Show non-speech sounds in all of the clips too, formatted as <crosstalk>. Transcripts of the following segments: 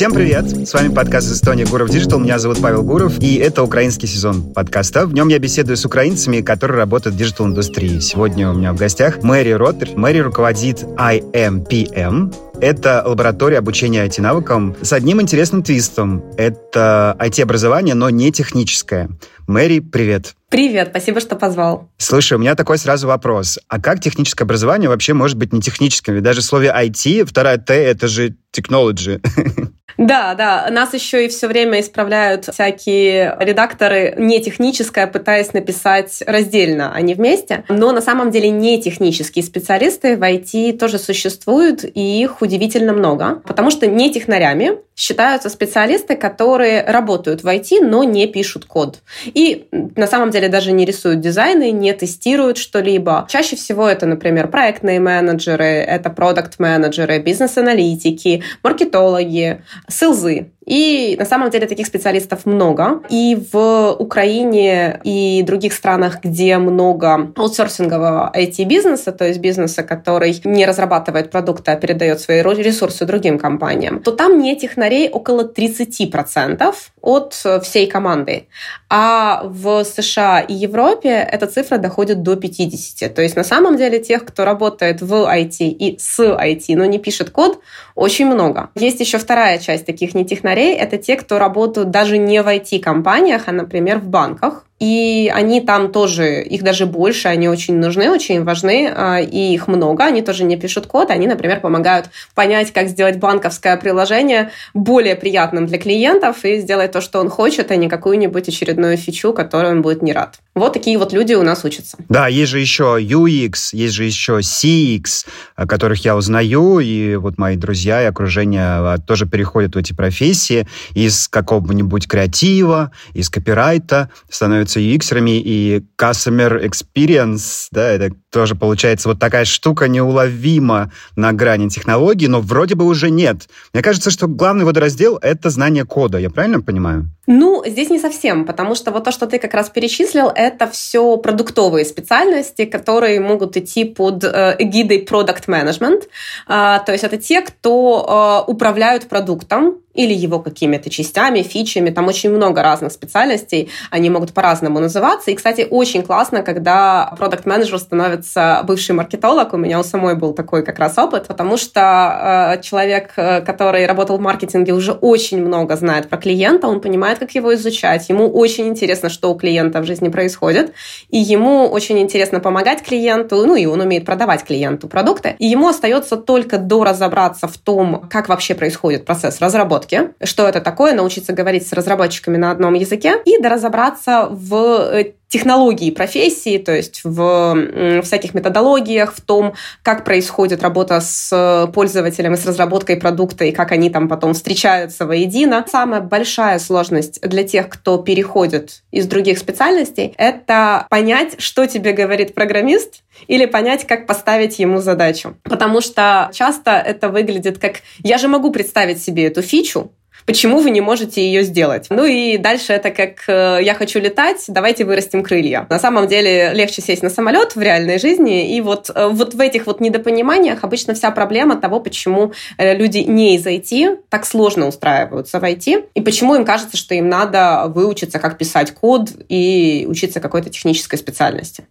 Всем привет! С вами подкаст «Эстония Гуров Digital». Меня зовут Павел Гуров, и это украинский сезон подкаста. В нем я беседую с украинцами, которые работают в digital-индустрии. Сегодня у меня в гостях Мэри Ротарь. Мэри руководит IAMPM, это лаборатория обучения IT-навыкам с одним интересным твистом. Это IT-образование, но не техническое. Мэри, привет. Привет, спасибо, что позвал. Слушай, у меня такой сразу вопрос. А как техническое образование вообще может быть не техническим? Ведь даже в слове IT, вторая Т — это же technology. <laughs> Да, да. Нас еще и все время исправляют всякие редакторы не техническое, пытаясь написать раздельно, а не вместе. Но на самом деле не технические специалисты в IT тоже существуют, и их удивительно много. Потому что не технарями считаются специалисты, которые работают в IT, но не пишут код. И на самом деле даже не рисуют дизайны, не тестируют что-либо. Чаще всего это, например, проектные менеджеры, это продукт-менеджеры, бизнес-аналитики, маркетологи, селзы. И на самом деле таких специалистов много. И в Украине и других странах, где много аутсорсингового IT-бизнеса, то есть бизнеса, который не разрабатывает продукты, а передает свои ресурсы другим компаниям, то там не технарей около 30% от всей команды. А в США и Европе эта цифра доходит до 50. То есть на самом деле тех, кто работает в IT и с IT, но не пишет код, очень много. Есть еще вторая часть таких не технарей, технарей — это те, кто работают даже не в IT-компаниях, а, например, в банках. И они там тоже, их даже больше, они очень нужны, очень важны, а, и их много. Они тоже не пишут код, они, например, помогают понять, как сделать банковское приложение более приятным для клиентов и сделать то, что он хочет, а не какую-нибудь очередную фичу, которую он будет не рад. Вот такие вот люди у нас учатся. Да, есть же еще UX, есть же еще CX, которых я узнаю, и вот мои друзья и окружение а, тоже переходят в эти профессии из какого-нибудь креатива, из копирайта, становятся становятся UX-ерами, и Customer Experience, да, это тоже получается вот такая штука неуловима на грани технологий, но вроде бы уже нет. Мне кажется, что главный водораздел — это знание кода. Я правильно понимаю? Ну, здесь не совсем, потому что вот то, что ты как раз перечислил, это все продуктовые специальности, которые могут идти под э, эгидой product management. Э, то есть это те, кто э, управляют продуктом, или его какими-то частями, фичами. Там очень много разных специальностей, они могут по-разному называться. И, кстати, очень классно, когда продукт менеджер становится бывший маркетолог. У меня у самой был такой как раз опыт, потому что э, человек, который работал в маркетинге, уже очень много знает про клиента, он понимает, как его изучать. Ему очень интересно, что у клиента в жизни происходит, и ему очень интересно помогать клиенту, ну и он умеет продавать клиенту продукты. И ему остается только до разобраться в том, как вообще происходит процесс разработки, что это такое, научиться говорить с разработчиками на одном языке и доразобраться в э, технологии профессии, то есть в всяких методологиях, в том, как происходит работа с пользователем и с разработкой продукта, и как они там потом встречаются воедино. Самая большая сложность для тех, кто переходит из других специальностей, это понять, что тебе говорит программист, или понять, как поставить ему задачу. Потому что часто это выглядит как «я же могу представить себе эту фичу, Почему вы не можете ее сделать? Ну и дальше это как э, «я хочу летать, давайте вырастим крылья». На самом деле легче сесть на самолет в реальной жизни, и вот, э, вот в этих вот недопониманиях обычно вся проблема того, почему э, люди не из IT так сложно устраиваются в IT, и почему им кажется, что им надо выучиться, как писать код и учиться какой-то технической специальности.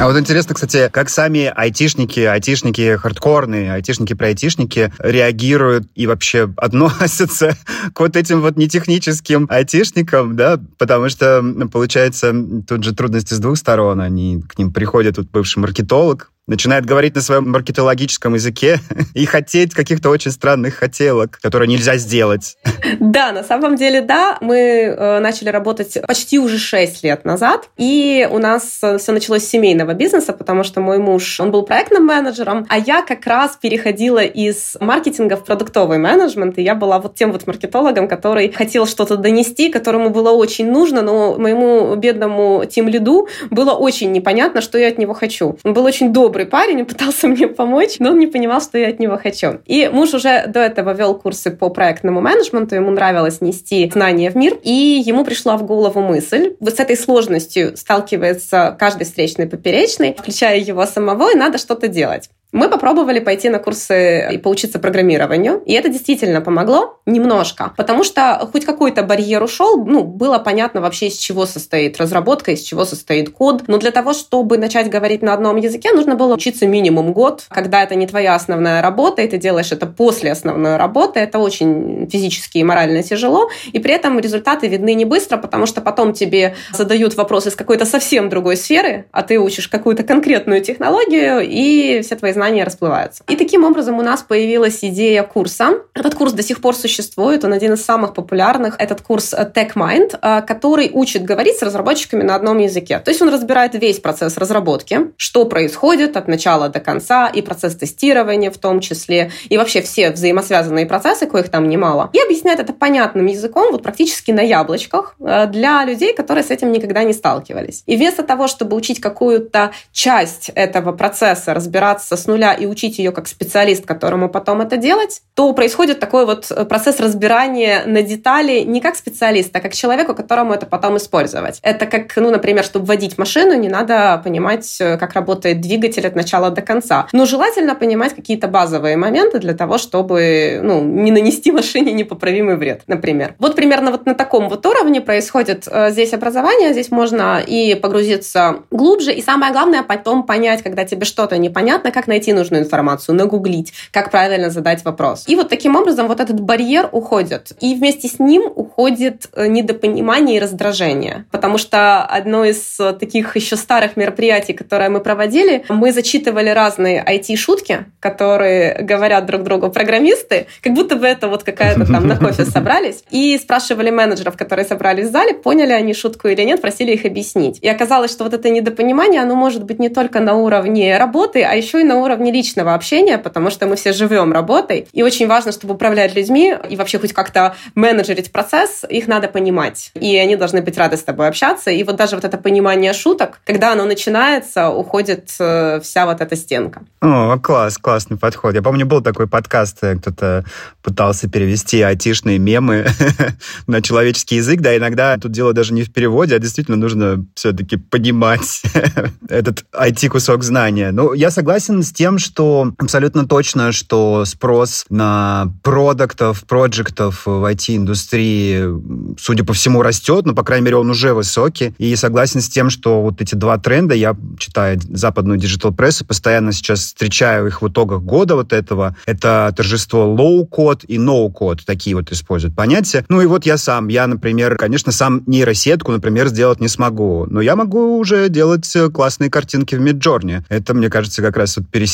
А вот интересно, кстати, как сами айтишники, айтишники хардкорные, айтишники про айтишники реагируют и вообще <laughs> относятся к вот этим вот нетехническим айтишникам, да, потому что, получается, тут же трудности с двух сторон. Они к ним приходят, тут бывший маркетолог, начинает говорить на своем маркетологическом языке <laughs> и хотеть каких-то очень странных хотелок, которые нельзя сделать. <laughs> Да, на самом деле, да. Мы э, начали работать почти уже 6 лет назад, и у нас э, все началось с семейного бизнеса, потому что мой муж, он был проектным менеджером, а я как раз переходила из маркетинга в продуктовый менеджмент, и я была вот тем вот маркетологом, который хотел что-то донести, которому было очень нужно, но моему бедному тим лиду было очень непонятно, что я от него хочу. Он был очень добрый добрый парень пытался <laughs> мне помочь, но он не понимал, что я от него хочу. И муж уже до этого вел курсы по проектному менеджменту, ему нравилось нести знания в мир, и ему пришла в голову мысль, вот с этой сложностью сталкивается каждый встречный поперечный, включая его самого, и надо что-то делать. Мы попробовали пойти на курсы и поучиться программированию, и это действительно помогло немножко, потому что хоть какой-то барьер ушел, ну, было понятно вообще, из чего состоит разработка, из чего состоит код, но для того, чтобы начать говорить на одном языке, нужно было учиться минимум год, когда это не твоя основная работа, и ты делаешь это после основной работы, это очень физически и морально тяжело, и при этом результаты видны не быстро, потому что потом тебе задают вопросы из какой-то совсем другой сферы, а ты учишь какую-то конкретную технологию, и все твои знания расплываются. И таким образом у нас появилась идея курса. Этот курс до сих пор существует, он один из самых популярных. Этот курс Tech Mind, э, который учит говорить с разработчиками на одном языке. То есть он разбирает весь процесс разработки, что происходит от начала до конца, и процесс тестирования в том числе, и вообще все взаимосвязанные процессы, коих там немало, и объясняет это понятным языком, вот практически на яблочках, э, для людей, которые с этим никогда не сталкивались. И вместо того, чтобы учить какую-то часть этого процесса, разбираться с нуля и учить ее как специалист, которому потом это делать, то происходит такой вот э, процесс разбирания на детали не как специалист, а как человеку, которому это потом использовать. Это как, ну, например, чтобы водить машину, не надо понимать, э, как работает двигатель от начала до конца. Но желательно понимать какие-то базовые моменты для того, чтобы ну, не нанести <laughs> машине непоправимый вред, например. Вот примерно вот на таком вот уровне происходит э, здесь образование, здесь можно и погрузиться глубже, и самое главное потом понять, когда тебе что-то непонятно, как найти нужную информацию, нагуглить, как правильно задать вопрос. И вот таким образом вот этот барьер уходит. И вместе с ним уходит э, недопонимание и раздражение. Потому что одно из э, таких еще старых мероприятий, которое мы проводили, мы зачитывали разные IT-шутки, которые говорят друг другу программисты, как будто бы это вот какая-то там на кофе <laughs> собрались, и спрашивали менеджеров, которые собрались в зале, поняли они шутку или нет, просили их объяснить. И оказалось, что вот это недопонимание, оно может быть не только на уровне работы, а еще и на уровне личного общения, потому что мы все живем работой. И очень важно, чтобы управлять людьми и вообще хоть как-то менеджерить процесс, их надо понимать. И они должны быть рады с тобой общаться. И вот даже вот это понимание шуток, когда оно начинается, уходит э, вся вот эта стенка. О, класс, классный подход. Я помню, был такой подкаст, э, кто-то пытался перевести айтишные мемы <laughs> на человеческий язык. Да, иногда тут дело даже не в переводе, а действительно нужно все-таки понимать <laughs> этот IT-кусок знания. Ну, я согласен с тем, что абсолютно точно, что спрос на продуктов, проектов в IT-индустрии, судя по всему, растет, но, по крайней мере, он уже высокий. И согласен с тем, что вот эти два тренда, я читаю западную digital-прессу, постоянно сейчас встречаю их в итогах года вот этого. Это торжество low-code и no-code, такие вот используют понятия. Ну и вот я сам, я, например, конечно, сам нейросетку, например, сделать не смогу, но я могу уже делать классные картинки в Midjourney. Это, мне кажется, как раз вот пересечение.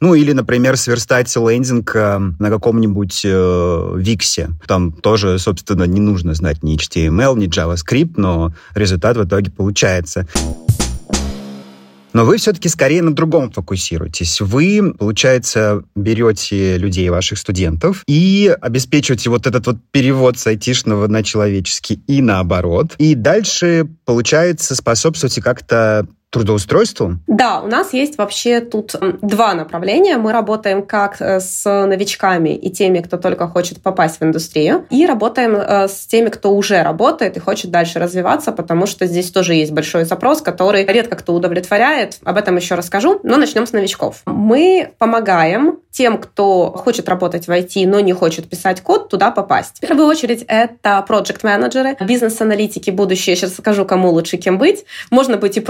Ну или, например, сверстать лендинг э, на каком-нибудь э, Виксе. Там тоже, собственно, не нужно знать ни HTML, ни JavaScript, но результат в итоге получается. Но вы все-таки скорее на другом фокусируетесь. Вы, получается, берете людей, ваших студентов, и обеспечиваете вот этот вот перевод с айтишного на человеческий и наоборот. И дальше, получается, способствуете как-то трудоустройству? Да, у нас есть вообще тут два направления. Мы работаем как э, с новичками и теми, кто только хочет попасть в индустрию, и работаем э, с теми, кто уже работает и хочет дальше развиваться, потому что здесь тоже есть большой запрос, который редко кто удовлетворяет. Об этом еще расскажу, но начнем с новичков. Мы помогаем тем, кто хочет работать в IT, но не хочет писать код, туда попасть. В первую очередь это проект-менеджеры, бизнес-аналитики будущее. Сейчас скажу, кому лучше кем быть. Можно быть и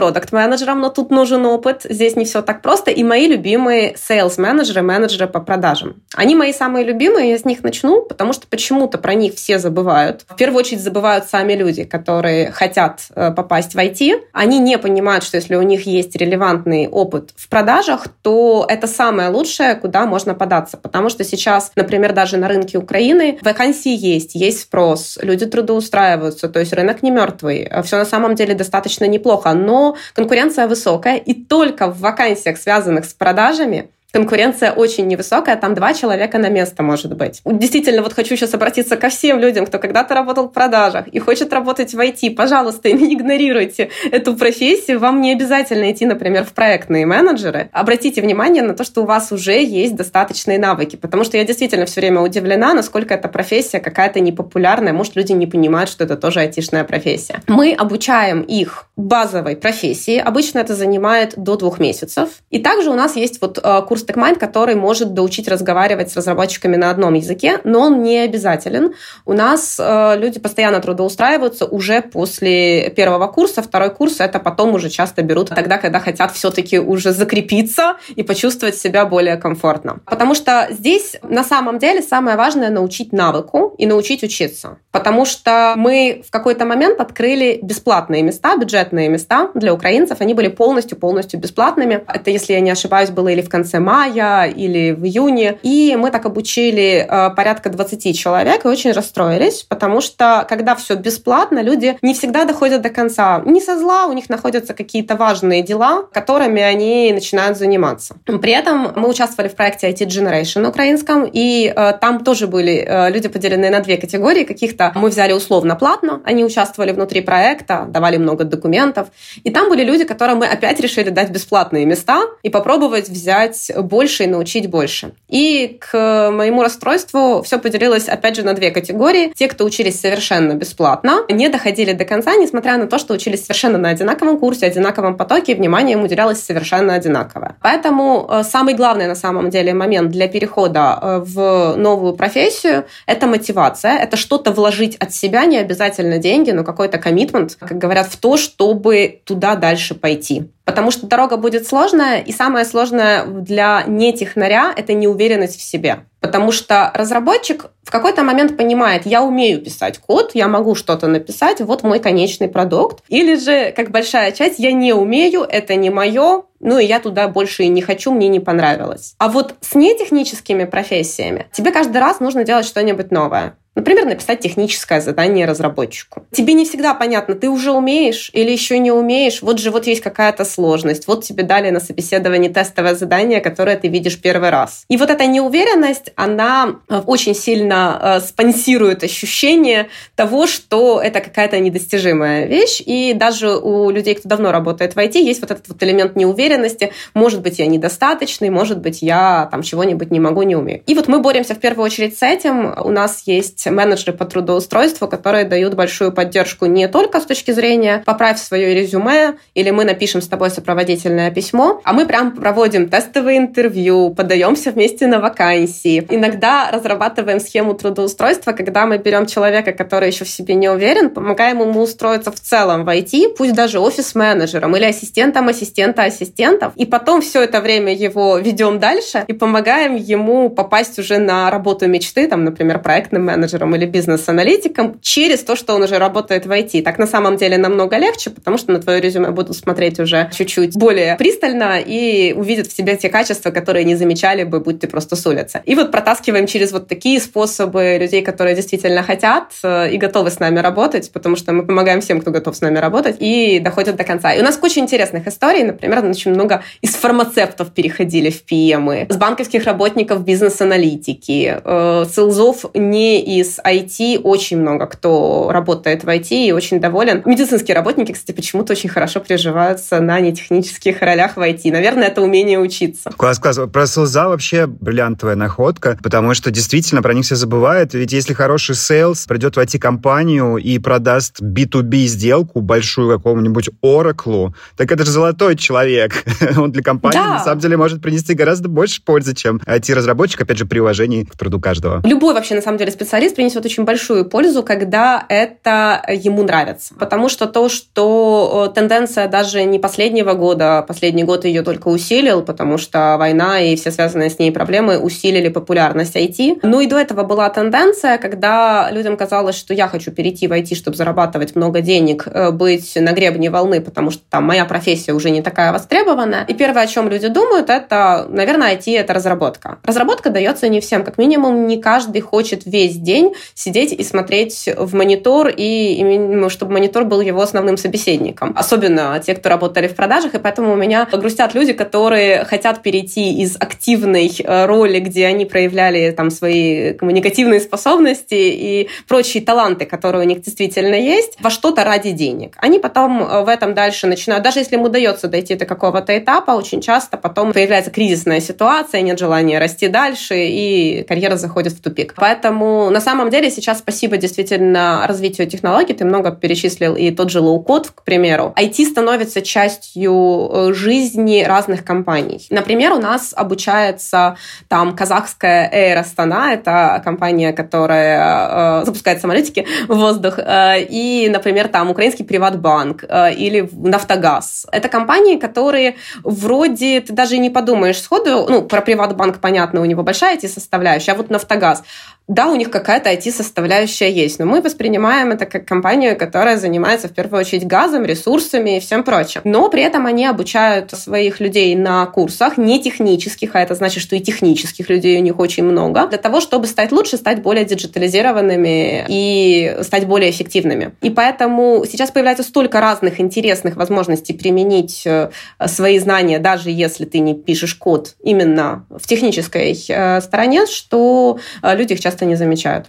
продукт-менеджером, но тут нужен опыт. Здесь не все так просто. И мои любимые sales-менеджеры, менеджеры по продажам. Они мои самые любимые, я с них начну, потому что почему-то про них все забывают. В первую очередь забывают сами люди, которые хотят э, попасть в IT. Они не понимают, что если у них есть релевантный опыт в продажах, то это самое лучшее, куда можно податься. Потому что сейчас, например, даже на рынке Украины вакансии есть, есть спрос, люди трудоустраиваются, то есть рынок не мертвый. Все на самом деле достаточно неплохо, но конкуренция высокая, и только в вакансиях, связанных с продажами, конкуренция очень невысокая, там два человека на место может быть. Действительно, вот хочу сейчас обратиться ко всем людям, кто когда-то работал в продажах и хочет работать в IT. Пожалуйста, <laughs> не игнорируйте эту профессию. Вам не обязательно идти, например, в проектные менеджеры. Обратите внимание на то, что у вас уже есть достаточные навыки, потому что я действительно все время удивлена, насколько эта профессия какая-то непопулярная. Может, люди не понимают, что это тоже айтишная профессия. Мы обучаем их базовой профессии. Обычно это занимает до двух месяцев. И также у нас есть вот э, курс TechMind, который может доучить разговаривать с разработчиками на одном языке, но он не обязателен. У нас э, люди постоянно трудоустраиваются уже после первого курса. Второй курс это потом уже часто берут тогда, когда хотят все-таки уже закрепиться и почувствовать себя более комфортно. Потому что здесь на самом деле самое важное научить навыку и научить учиться. Потому что мы в какой-то момент открыли бесплатные места, бюджетные места для украинцев. Они были полностью-полностью бесплатными. Это, если я не ошибаюсь, было или в конце мая, или в июне. И мы так обучили э, порядка 20 человек и очень расстроились, потому что когда все бесплатно, люди не всегда доходят до конца. Не со зла, у них находятся какие-то важные дела, которыми они начинают заниматься. При этом мы участвовали в проекте IT Generation украинском, и э, там тоже были э, люди поделены на две категории каких-то мы взяли условно платно, они участвовали внутри проекта, давали много документов. И там были люди, которым мы опять решили дать бесплатные места и попробовать взять больше и научить больше. И к моему расстройству все поделилось опять же на две категории. Те, кто учились совершенно бесплатно, не доходили до конца, несмотря на то, что учились совершенно на одинаковом курсе, одинаковом потоке, и внимание им уделялось совершенно одинаковое. Поэтому э, самый главный на самом деле момент для перехода э, в новую профессию – это мотивация, это что-то вложить от себя не обязательно деньги, но какой-то коммитмент, как говорят, в то, чтобы туда дальше пойти. Потому что дорога будет сложная, и самое сложное для нетехнаря – это неуверенность в себе. Потому что разработчик в какой-то момент понимает, я умею писать код, я могу что-то написать, вот мой конечный продукт. Или же, как большая часть, я не умею, это не мое, ну и я туда больше и не хочу, мне не понравилось. А вот с нетехническими профессиями тебе каждый раз нужно делать что-нибудь новое. Например, написать техническое задание разработчику. Тебе не всегда понятно, ты уже умеешь или еще не умеешь. Вот же вот есть какая-то сложность. Вот тебе дали на собеседовании тестовое задание, которое ты видишь первый раз. И вот эта неуверенность, она э, очень сильно э, спонсирует ощущение того, что это какая-то недостижимая вещь. И даже у людей, кто давно работает в IT, есть вот этот вот элемент неуверенности. Может быть, я недостаточный, может быть, я там чего-нибудь не могу, не умею. И вот мы боремся в первую очередь с этим. У нас есть менеджеры по трудоустройству, которые дают большую поддержку не только с точки зрения «поправь свое резюме» или «мы напишем с тобой сопроводительное письмо», а мы прям проводим тестовые интервью, подаемся вместе на вакансии. Иногда разрабатываем схему трудоустройства, когда мы берем человека, который еще в себе не уверен, помогаем ему устроиться в целом в IT, пусть даже офис-менеджером или ассистентом ассистента ассистентов, и потом все это время его ведем дальше и помогаем ему попасть уже на работу мечты, там, например, проектным менеджером менеджером или бизнес-аналитиком через то, что он уже работает в IT. Так на самом деле намного легче, потому что на твое резюме будут смотреть уже чуть-чуть более пристально и увидят в себе те качества, которые не замечали бы, будь ты просто с улицы. И вот протаскиваем через вот такие способы людей, которые действительно хотят э, и готовы с нами работать, потому что мы помогаем всем, кто готов с нами работать, и доходят до конца. И у нас куча интересных историй. Например, очень много из фармацевтов переходили в PM, с банковских работников бизнес-аналитики, э, селзов не из из IT очень много кто работает в IT и очень доволен. Медицинские работники, кстати, почему-то очень хорошо приживаются на нетехнических ролях в IT. Наверное, это умение учиться. Класс, класс. Про sales вообще бриллиантовая находка, потому что действительно про них все забывают. Ведь если хороший sales придет в IT-компанию и продаст B2B сделку большую какому-нибудь Oracle, так это же золотой человек. <laughs> Он для компании да. на самом деле может принести гораздо больше пользы, чем IT-разработчик, опять же, при уважении к труду каждого. Любой вообще, на самом деле, специалист принесет очень большую пользу, когда это ему нравится. Потому что то, что тенденция даже не последнего года, последний год ее только усилил, потому что война и все связанные с ней проблемы усилили популярность IT. Ну и до этого была тенденция, когда людям казалось, что я хочу перейти в IT, чтобы зарабатывать много денег, э, быть на гребне волны, потому что там моя профессия уже не такая востребованная. И первое, о чем люди думают, это, наверное, IT — это разработка. Разработка дается не всем. Как минимум, не каждый хочет весь день день сидеть и смотреть в монитор, и ну, чтобы монитор был его основным собеседником. Особенно те, кто работали в продажах, и поэтому у меня грустят люди, которые хотят перейти из активной э, роли, где они проявляли там свои коммуникативные способности и прочие таланты, которые у них действительно есть, во что-то ради денег. Они потом э, в этом дальше начинают, даже если им удается дойти до какого-то этапа, очень часто потом появляется кризисная ситуация, нет желания расти дальше, и карьера заходит в тупик. Поэтому на самом деле сейчас спасибо действительно развитию технологий, ты много перечислил и тот же low-code, к примеру. IT становится частью э, жизни разных компаний. Например, у нас обучается там казахская Air Astana, это компания, которая э, запускает самолетики в воздух, э, и, например, там украинский Приватбанк э, или Нафтогаз. Это компании, которые вроде ты даже не подумаешь сходу, ну, про Приватбанк понятно, у него большая эти составляющая, а вот Нафтогаз, да, у них какая-то IT-составляющая есть, но мы воспринимаем это как компанию, которая занимается в первую очередь газом, ресурсами и всем прочим. Но при этом они обучают своих людей на курсах, не технических, а это значит, что и технических людей у них очень много, для того, чтобы стать лучше, стать более диджитализированными и стать более эффективными. И поэтому сейчас появляется столько разных интересных возможностей применить э, свои знания, даже если ты не пишешь код именно в технической э, стороне, что э, люди их часто часто не замечают.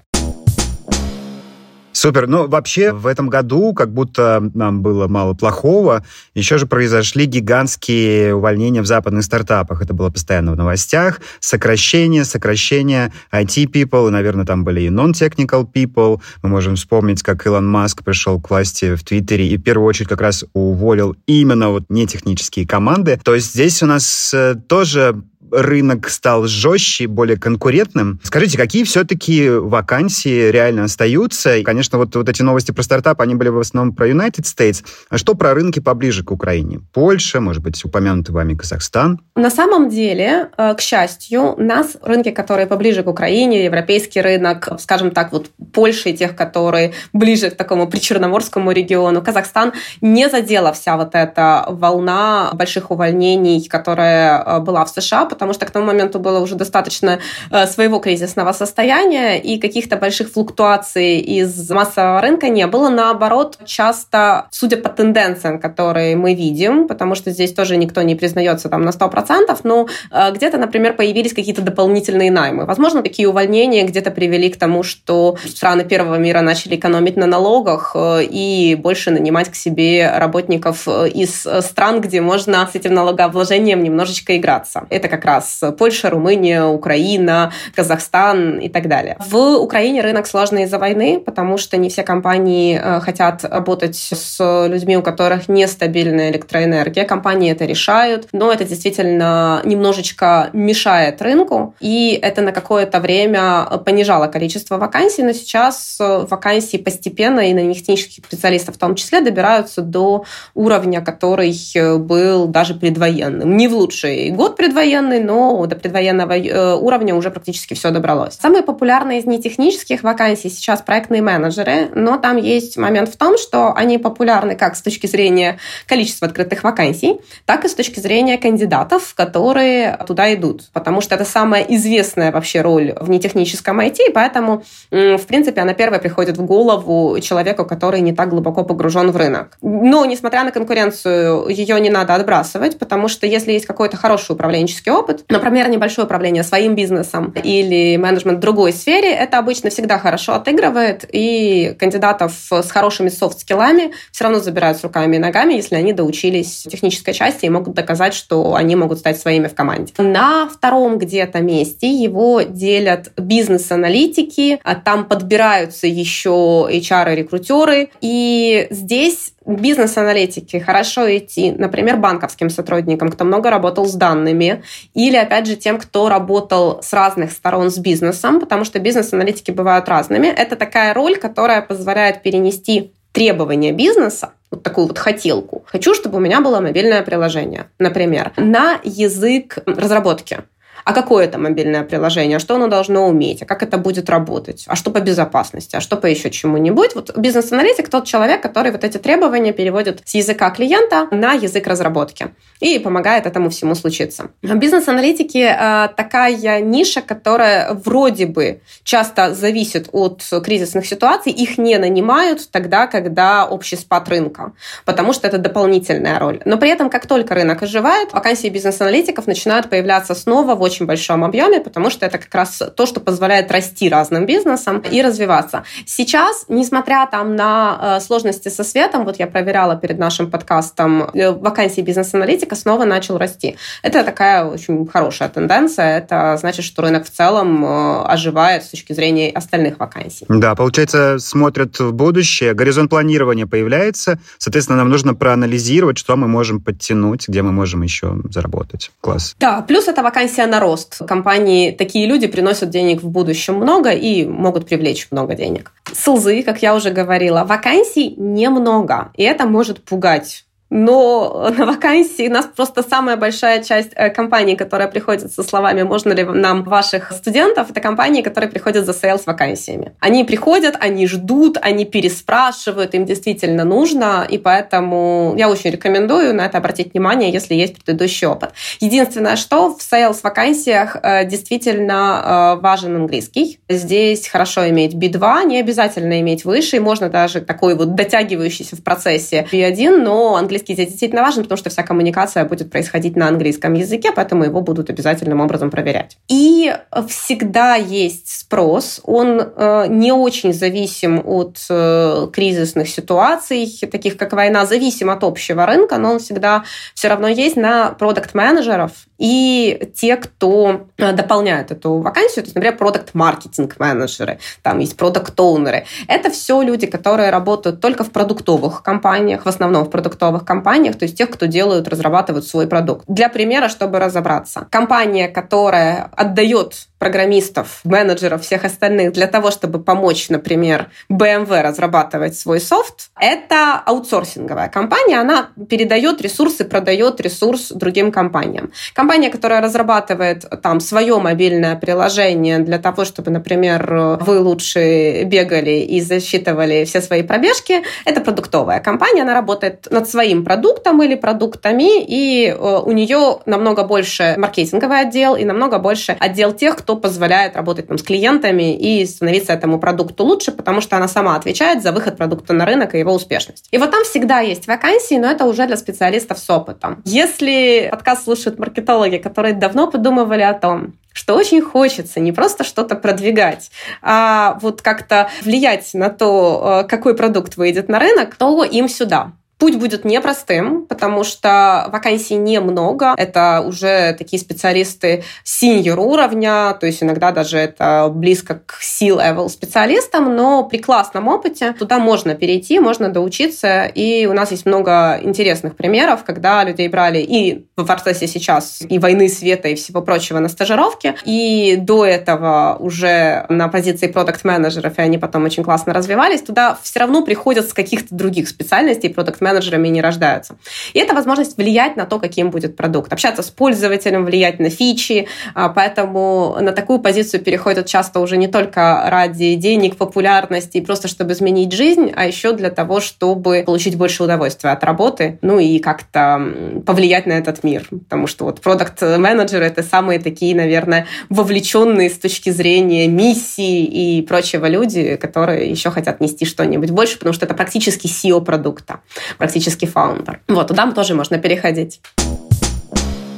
Супер. Ну, вообще, в этом году, как будто нам было мало плохого, еще же произошли гигантские увольнения в западных стартапах. Это было постоянно в новостях. Сокращение, сокращение IT-people, наверное, там были и non-technical people. Мы можем вспомнить, как Илон Маск пришел к власти в Твиттере и в первую очередь как раз уволил именно вот нетехнические команды. То есть здесь у нас э, тоже рынок стал жестче, более конкурентным. Скажите, какие все-таки вакансии реально остаются? И, конечно, вот, вот эти новости про стартап, они были в основном про United States. А что про рынки поближе к Украине? Польша, может быть, упомянутый вами Казахстан? На самом деле, э, к счастью, нас рынки, которые поближе к Украине, европейский рынок, скажем так, вот Польша и тех, которые ближе к такому причерноморскому региону, Казахстан, не задела вся вот эта волна больших увольнений, которая э, была в США, потому что к тому моменту было уже достаточно э, своего кризисного состояния, и каких-то больших флуктуаций из массового рынка не было. Наоборот, часто, судя по тенденциям, которые мы видим, потому что здесь тоже никто не признается там на 100%, но э, где-то, например, появились какие-то дополнительные наймы. Возможно, такие увольнения где-то привели к тому, что страны первого мира начали экономить на налогах э, и больше нанимать к себе работников из стран, где можно с этим налогообложением немножечко играться. Это как раз Польша, Румыния, Украина, Казахстан и так далее. В Украине рынок сложный из-за войны, потому что не все компании э, хотят работать с людьми, у которых нестабильная электроэнергия. Компании это решают, но это действительно немножечко мешает рынку, и это на какое-то время понижало количество вакансий, но сейчас вакансии постепенно и на них технических специалистов в том числе добираются до уровня, который был даже предвоенным. Не в лучший год предвоенный, популярный, но до предвоенного э, уровня уже практически все добралось. Самые популярные из нетехнических вакансий сейчас проектные менеджеры, но там есть момент в том, что они популярны как с точки зрения количества открытых вакансий, так и с точки зрения кандидатов, которые туда идут, потому что это самая известная вообще роль в нетехническом IT, поэтому, в принципе, она первая приходит в голову человеку, который не так глубоко погружен в рынок. Но, несмотря на конкуренцию, ее не надо отбрасывать, потому что если есть какой-то хороший управленческий опыт, опыт. Например, небольшое управление своим бизнесом или менеджмент в другой сфере, это обычно всегда хорошо отыгрывает, и кандидатов с хорошими софт-скиллами все равно забирают с руками и ногами, если они доучились технической части и могут доказать, что они могут стать своими в команде. На втором где-то месте его делят бизнес-аналитики, а там подбираются еще HR-рекрутеры, и здесь бизнес-аналитики хорошо идти, например, банковским сотрудникам, кто много работал с данными, или, опять же, тем, кто работал с разных сторон с бизнесом, потому что бизнес-аналитики бывают разными. Это такая роль, которая позволяет перенести требования бизнеса, вот такую вот хотелку. Хочу, чтобы у меня было мобильное приложение, например, на язык разработки. А какое это мобильное приложение, а что оно должно уметь, а как это будет работать, а что по безопасности, а что по еще чему-нибудь. Вот бизнес-аналитик тот человек, который вот эти требования переводит с языка клиента на язык разработки и помогает этому всему случиться. Бизнес-аналитики э, такая ниша, которая вроде бы часто зависит от кризисных ситуаций, их не нанимают тогда, когда общий спад рынка, потому что это дополнительная роль. Но при этом, как только рынок оживает, вакансии бизнес-аналитиков начинают появляться снова в очень большом объеме, потому что это как раз то, что позволяет расти разным бизнесам и развиваться. Сейчас, несмотря там на э, сложности со светом, вот я проверяла перед нашим подкастом, э, вакансии бизнес-аналитика снова начал расти. Это такая очень хорошая тенденция. Это значит, что рынок в целом э, оживает с точки зрения остальных вакансий. Да, получается, смотрят в будущее, горизонт планирования появляется, соответственно, нам нужно проанализировать, что мы можем подтянуть, где мы можем еще заработать. Класс. Да, плюс это вакансия на рост. Компании, такие люди приносят денег в будущем много и могут привлечь много денег. Sales ы, как я уже говорила, вакансий немного, и это может пугать но <laughs> на вакансии у нас просто самая большая часть э, компаний, которая приходит со словами «можно ли нам ваших студентов?» это компании, которые приходят за sales вакансиями. Они приходят, они ждут, они переспрашивают, им действительно нужно, и поэтому я очень рекомендую на это обратить внимание, если есть предыдущий опыт. Единственное, что в sales вакансиях э, действительно э, важен английский. Здесь хорошо иметь B2, не обязательно иметь выше, можно даже такой вот дотягивающийся в процессе B1, но английский английский здесь действительно важен, потому что вся коммуникация будет происходить на английском языке, поэтому его будут обязательным образом проверять. И всегда есть спрос, он э, не очень зависим от э, кризисных ситуаций, таких как война, зависим от общего рынка, но он всегда все равно есть на продукт-менеджеров и те, кто э, дополняют эту вакансию, то есть, например, продукт-маркетинг-менеджеры, там есть продукт-оунеры. Это все люди, которые работают только в продуктовых компаниях, в основном в продуктовых компаниях, то есть тех, кто делают, разрабатывают свой продукт. Для примера, чтобы разобраться. Компания, которая отдает программистов, менеджеров, всех остальных для того, чтобы помочь, например, BMW разрабатывать свой софт, это аутсорсинговая компания. Она передает ресурсы, продает ресурс другим компаниям. Компания, которая разрабатывает там свое мобильное приложение для того, чтобы, например, вы лучше бегали и засчитывали все свои пробежки, это продуктовая компания. Она работает над своим продуктом или продуктами, и э, у нее намного больше маркетинговый отдел и намного больше отдел тех, кто позволяет работать там, с клиентами и становиться этому продукту лучше, потому что она сама отвечает за выход продукта на рынок и его успешность. И вот там всегда есть вакансии, но это уже для специалистов с опытом. Если подкаст слушают маркетологи, которые давно подумывали о том, что очень хочется не просто что-то продвигать, а вот как-то влиять на то, э, какой продукт выйдет на рынок, то им сюда. Путь будет непростым, потому что вакансий немного. Это уже такие специалисты синьор уровня, то есть иногда даже это близко к C-level специалистам, но при классном опыте туда можно перейти, можно доучиться. И у нас есть много интересных примеров, когда людей брали и в процессе сейчас и войны света и всего прочего на стажировке, и до этого уже на позиции продукт-менеджеров, и они потом очень классно развивались, туда все равно приходят с каких-то других специальностей продукт менеджерами не рождаются. И это возможность влиять на то, каким будет продукт, общаться с пользователем, влиять на фичи, а, поэтому на такую позицию переходят часто уже не только ради денег, популярности, просто чтобы изменить жизнь, а еще для того, чтобы получить больше удовольствия от работы, ну и как-то повлиять на этот мир, потому что вот продукт-менеджеры — это самые такие, наверное, вовлеченные с точки зрения миссии и прочего люди, которые еще хотят нести что-нибудь больше, потому что это практически SEO продукта практически фаундер. Вот, туда тоже можно переходить.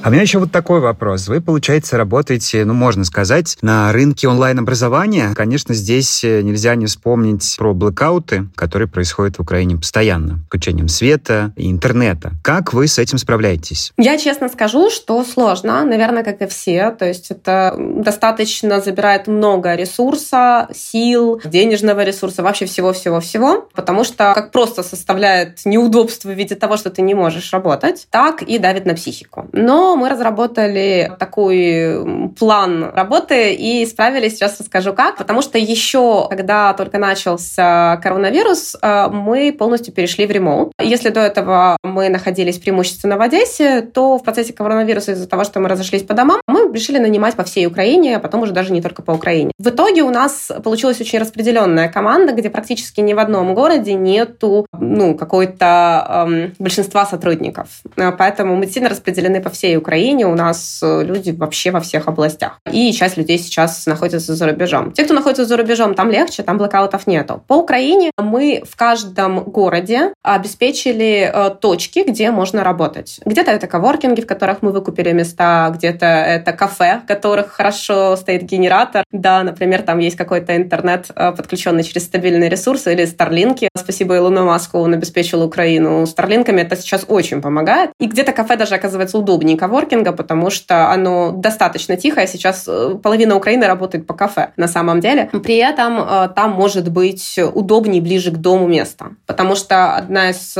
А у меня еще вот такой вопрос. Вы, получается, работаете, ну, можно сказать, на рынке онлайн-образования. Конечно, здесь э, нельзя не вспомнить про блэкауты, которые происходят в Украине постоянно. Включением света и интернета. Как вы с этим справляетесь? Я честно скажу, что сложно, наверное, как и все. То есть это достаточно забирает много ресурса, сил, денежного ресурса, вообще всего-всего-всего. Потому что как просто составляет неудобство в виде того, что ты не можешь работать, так и давит на психику. Но мы разработали такой план работы и справились, сейчас расскажу как. Потому что еще, когда только начался коронавирус, э, мы полностью перешли в ремоут. Если до этого мы находились преимущественно в Одессе, то в процессе коронавируса из-за того, что мы разошлись по домам, мы решили нанимать по всей Украине, а потом уже даже не только по Украине. В итоге у нас получилась очень распределенная команда, где практически ни в одном городе нету ну, какой-то эм, большинства сотрудников. Э, поэтому мы сильно распределены по всей Украине. У нас э, люди вообще во всех областях. И часть людей сейчас находится за рубежом. Те, кто находится за рубежом, там легче, там блокаутов нету. По Украине мы в каждом городе обеспечили э, точки, где можно работать. Где-то это коворкинги, в которых мы выкупили места, где-то это кафе, в которых хорошо стоит генератор. Да, например, там есть какой-то интернет, э, подключенный через стабильные ресурсы или Старлинки. Спасибо Илону Маску, он обеспечил Украину Старлинками. Это сейчас очень помогает. И где-то кафе даже оказывается удобнее коворкинга, потому что оно достаточно тихое. Сейчас э, половина Украины работает по кафе на самом деле. При этом э, там может быть удобнее ближе к дому место. Потому что одна из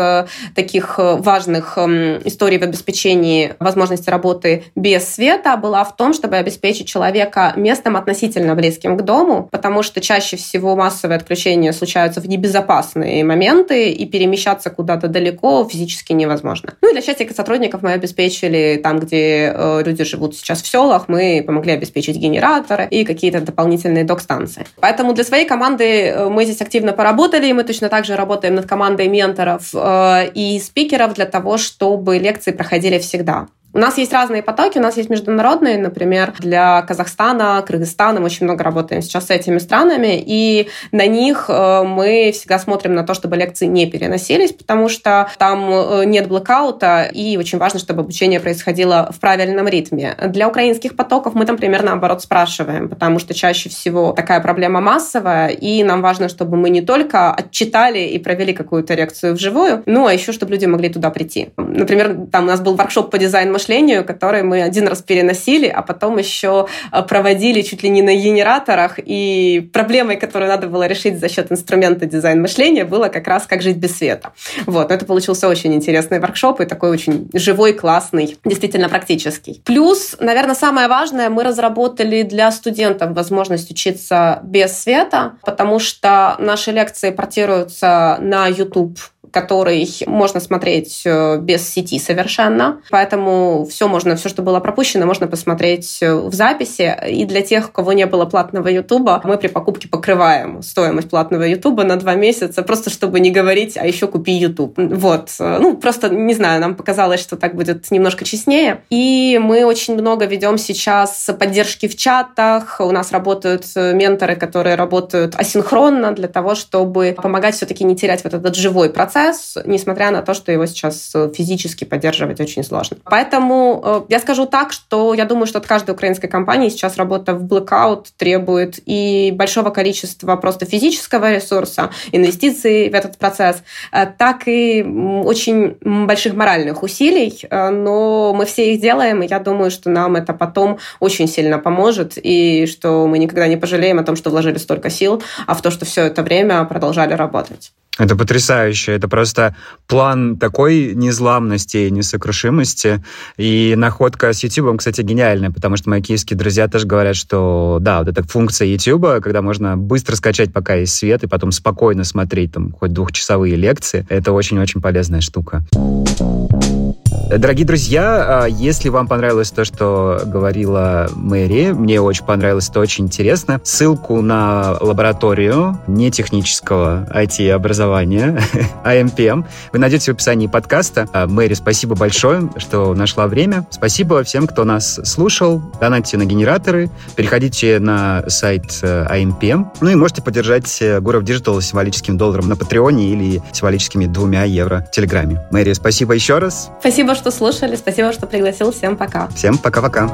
таких важных эм, историй в обеспечении возможности работы без света была в том, чтобы обеспечить человека местом относительно близким к дому, потому что чаще всего массовые отключения случаются в небезопасные моменты, и перемещаться куда-то далеко физически невозможно. Ну и для части сотрудников мы обеспечили там, где э, люди живут сейчас в селах, мы помогли обеспечить генераторы и какие-то дополнительные док-станции. Поэтому для своей команды э, мы здесь активно поработали, и мы точно так же работаем над командой менторов э, и спикеров для того, чтобы лекции проходили всегда. У нас есть разные потоки, у нас есть международные, например, для Казахстана, Кыргызстана, мы очень много работаем сейчас с этими странами, и на них э, мы всегда смотрим на то, чтобы лекции не переносились, потому что там э, нет блокаута, и очень важно, чтобы обучение происходило в правильном ритме. Для украинских потоков мы там примерно наоборот спрашиваем, потому что чаще всего такая проблема массовая, и нам важно, чтобы мы не только отчитали и провели какую-то лекцию вживую, но а еще, чтобы люди могли туда прийти. Например, там у нас был воркшоп по дизайну мышлению, который мы один раз переносили, а потом еще э, проводили чуть ли не на генераторах. И проблемой, которую надо было решить за счет инструмента дизайн мышления, было как раз как жить без света. Вот, но это получился очень интересный воркшоп и такой очень живой, классный, действительно практический. Плюс, наверное, самое важное, мы разработали для студентов возможность учиться без света, потому что наши лекции портируются на YouTube который можно смотреть э, без сети совершенно. Поэтому все можно, все, что было пропущено, можно посмотреть э, в записи. И для тех, у кого не было платного Ютуба, мы при покупке покрываем стоимость платного Ютуба на два месяца, просто чтобы не говорить, а еще купи Ютуб. Вот. Ну, просто, не знаю, нам показалось, что так будет немножко честнее. И мы очень много ведем сейчас поддержки в чатах. У нас работают менторы, которые работают асинхронно для того, чтобы помогать все-таки не терять вот этот живой процесс процесс, несмотря на то, что его сейчас э, физически поддерживать очень сложно. Поэтому э, я скажу так, что я думаю, что от каждой украинской компании сейчас работа в Blackout требует и большого количества просто физического ресурса, инвестиций в этот процесс, э, так и очень больших моральных усилий, но мы все их делаем, и я думаю, что нам это потом очень сильно поможет, и что мы никогда не пожалеем о том, что вложили столько сил, а в то, что все это время продолжали работать. Это потрясающе. Это просто план такой незламности и несокрушимости. И находка с YouTube, кстати, гениальная, потому что мои киевские друзья тоже говорят, что да, вот эта функция YouTube, когда можно быстро скачать, пока есть свет, и потом спокойно смотреть там хоть двухчасовые лекции, это очень-очень полезная штука. Дорогие друзья, а, если вам понравилось то, что говорила Мэри, мне очень понравилось, это очень интересно. Ссылку на лабораторию нетехнического IT-образования AMPM <laughs> вы найдете в описании подкаста. А, Мэри, спасибо большое, что нашла время. Спасибо всем, кто нас слушал. Донатьте на генераторы, переходите на сайт AMPM, э, ну и можете поддержать э, Гуров Digital символическим долларом на Патреоне или символическими двумя евро в Телеграме. Мэри, спасибо еще раз. Спасибо, что слушали. Спасибо, что пригласил. Всем пока. Всем пока-пока.